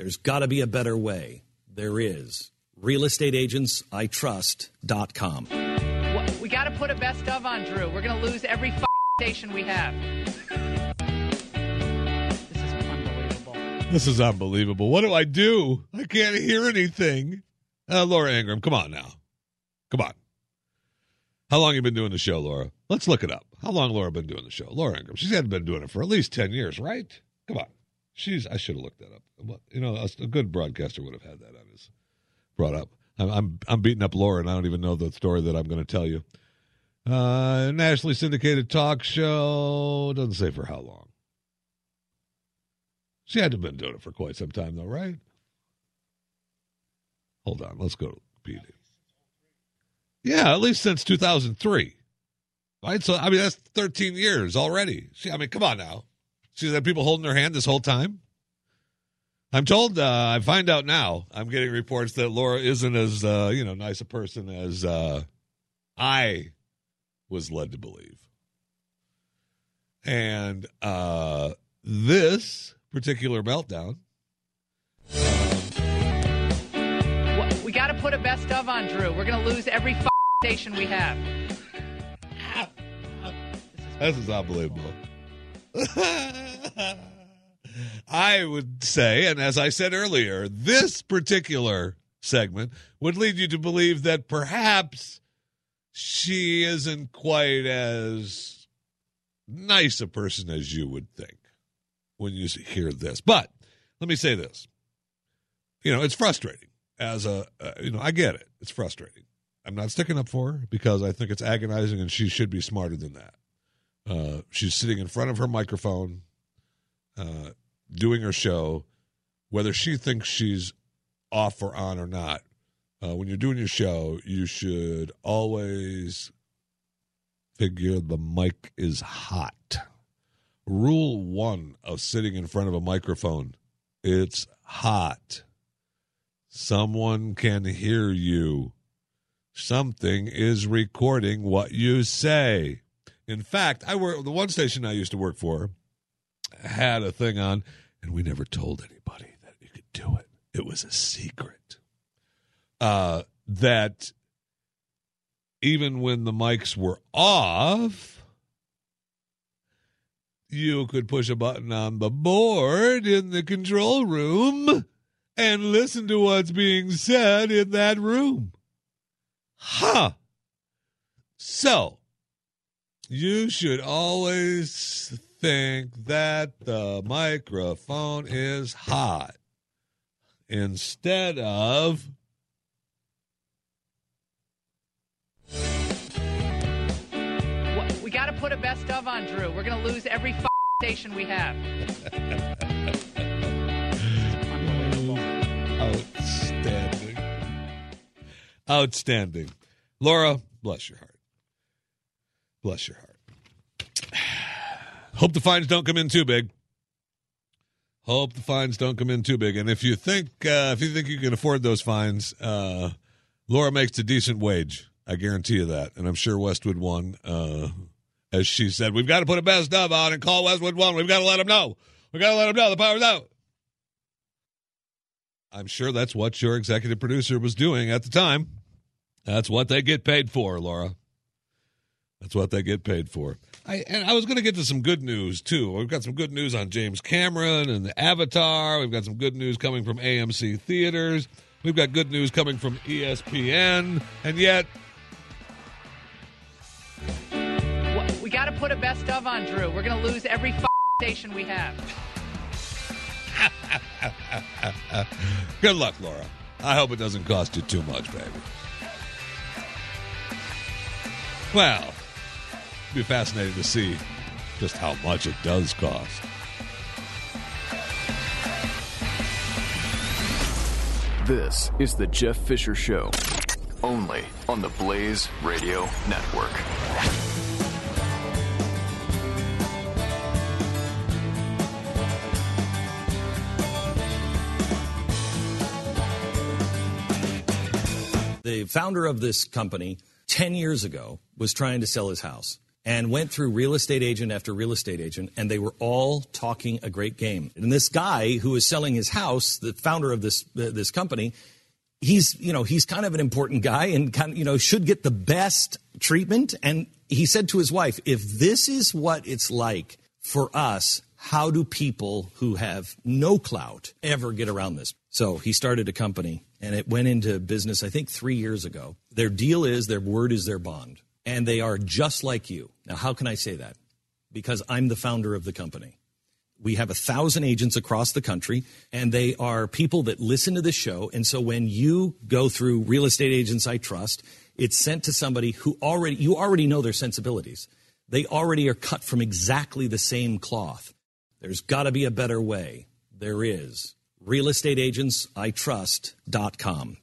There's got to be a better way. There is. Realestateagentsitrust.com. We got to put a best of on Drew. We're going to lose every station we have. This is unbelievable. This is unbelievable. What do I do? I can't hear anything. Uh, Laura Ingraham, come on now. Come on. How long you been doing the show, Laura? Let's look it up. How long Laura been doing the show? Laura Ingraham. She's had been doing it for at least 10 years, right? Come on. She's I should have looked that up. You know, a, good broadcaster would have had that on his brought up. I'm I'm, I'm beating up Laura and I don't even know the story that I'm going to tell you. Uh, nationally syndicated talk show doesn't say for how long. She had to have been doing it for quite some time, though, right? Hold on. Let's go to PD. Yeah, at least since 2003. Right? So, I mean, that's 13 years already. See, I mean, come on now. See that people holding her hand this whole time? I'm told, uh, I find out now, I'm getting reports that Laura isn't as, uh, you know, nice a person as uh, I was led to believe. And uh, this particular meltdown. we got to put a best of on Drew. We're going to lose every station we have. This is unbelievable. I would say, and as I said earlier, this particular segment would lead you to believe that perhaps she isn't quite as nice a person as you would think when you hear this. But let me say this. You know, it's frustrating as a, uh, you know, I get it. It's frustrating. I'm not sticking up for her because I think it's agonizing and she should be smarter than that. Uh, she's sitting in front of her microphone, uh, doing her show, whether she thinks she's off or on or not. Uh, when you're doing your show, you should always figure the mic is hot rule one of sitting in front of a microphone it's hot. Someone can hear you. Something is recording what you say. In fact, I work the one station I used to work for had a thing on, and we never told anybody that you could do it. It was a secret. Uh, that even when the mics were off, you could push a button on the board in the control room and listen to what's being said in that room. Huh. So, you should always think that the microphone is hot instead of We got to put a best of on Drew. We're going to lose every station we have. Outstanding. Outstanding. Laura, bless your heart. Bless your heart. Hope the fines don't come in too big. Hope the fines don't come in too big. And if you think uh, if you think you can afford those fines, uh, Laura makes a decent wage. I guarantee you that. And I'm sure Westwood One uh, as she said, we've got to put a best of on and call Westwood One. We've got to let them know. We've got to let them know the power's out. I'm sure that's what your executive producer was doing at the time. That's what they get paid for, Laura. That's what they get paid for. I and I was going to get to some good news too. We've got some good news on James Cameron and the Avatar. We've got some good news coming from AMC theaters. We've got good news coming from ESPN, and yet We got to put a best of on Drew. We're going to lose every f- station we have. good luck, Laura. I hope it doesn't cost you too much, baby. Well, be fascinating to see just how much it does cost. This is the Jeff Fisher Show, only on the Blaze Radio Network. The founder of this company 10 years ago was trying to sell his house and went through real estate agent after real estate agent, and they were all talking a great game. And this guy who was selling his house, the founder of this uh, this company, he's you know he's kind of an important guy and kind of you know should get the best treatment. And he said to his wife, "If this is what it's like for us." How do people who have no clout ever get around this? So he started a company and it went into business, I think, three years ago. Their deal is their word is their bond and they are just like you. Now, how can I say that? Because I'm the founder of the company. We have a thousand agents across the country, and they are people that listen to the show. And so when you go through Real Estate Agents I Trust, it's sent to somebody who already, you already know their sensibilities. They already are cut from exactly the same cloth. There's got to be a better way. There is. RealestateAgentsITrust.com.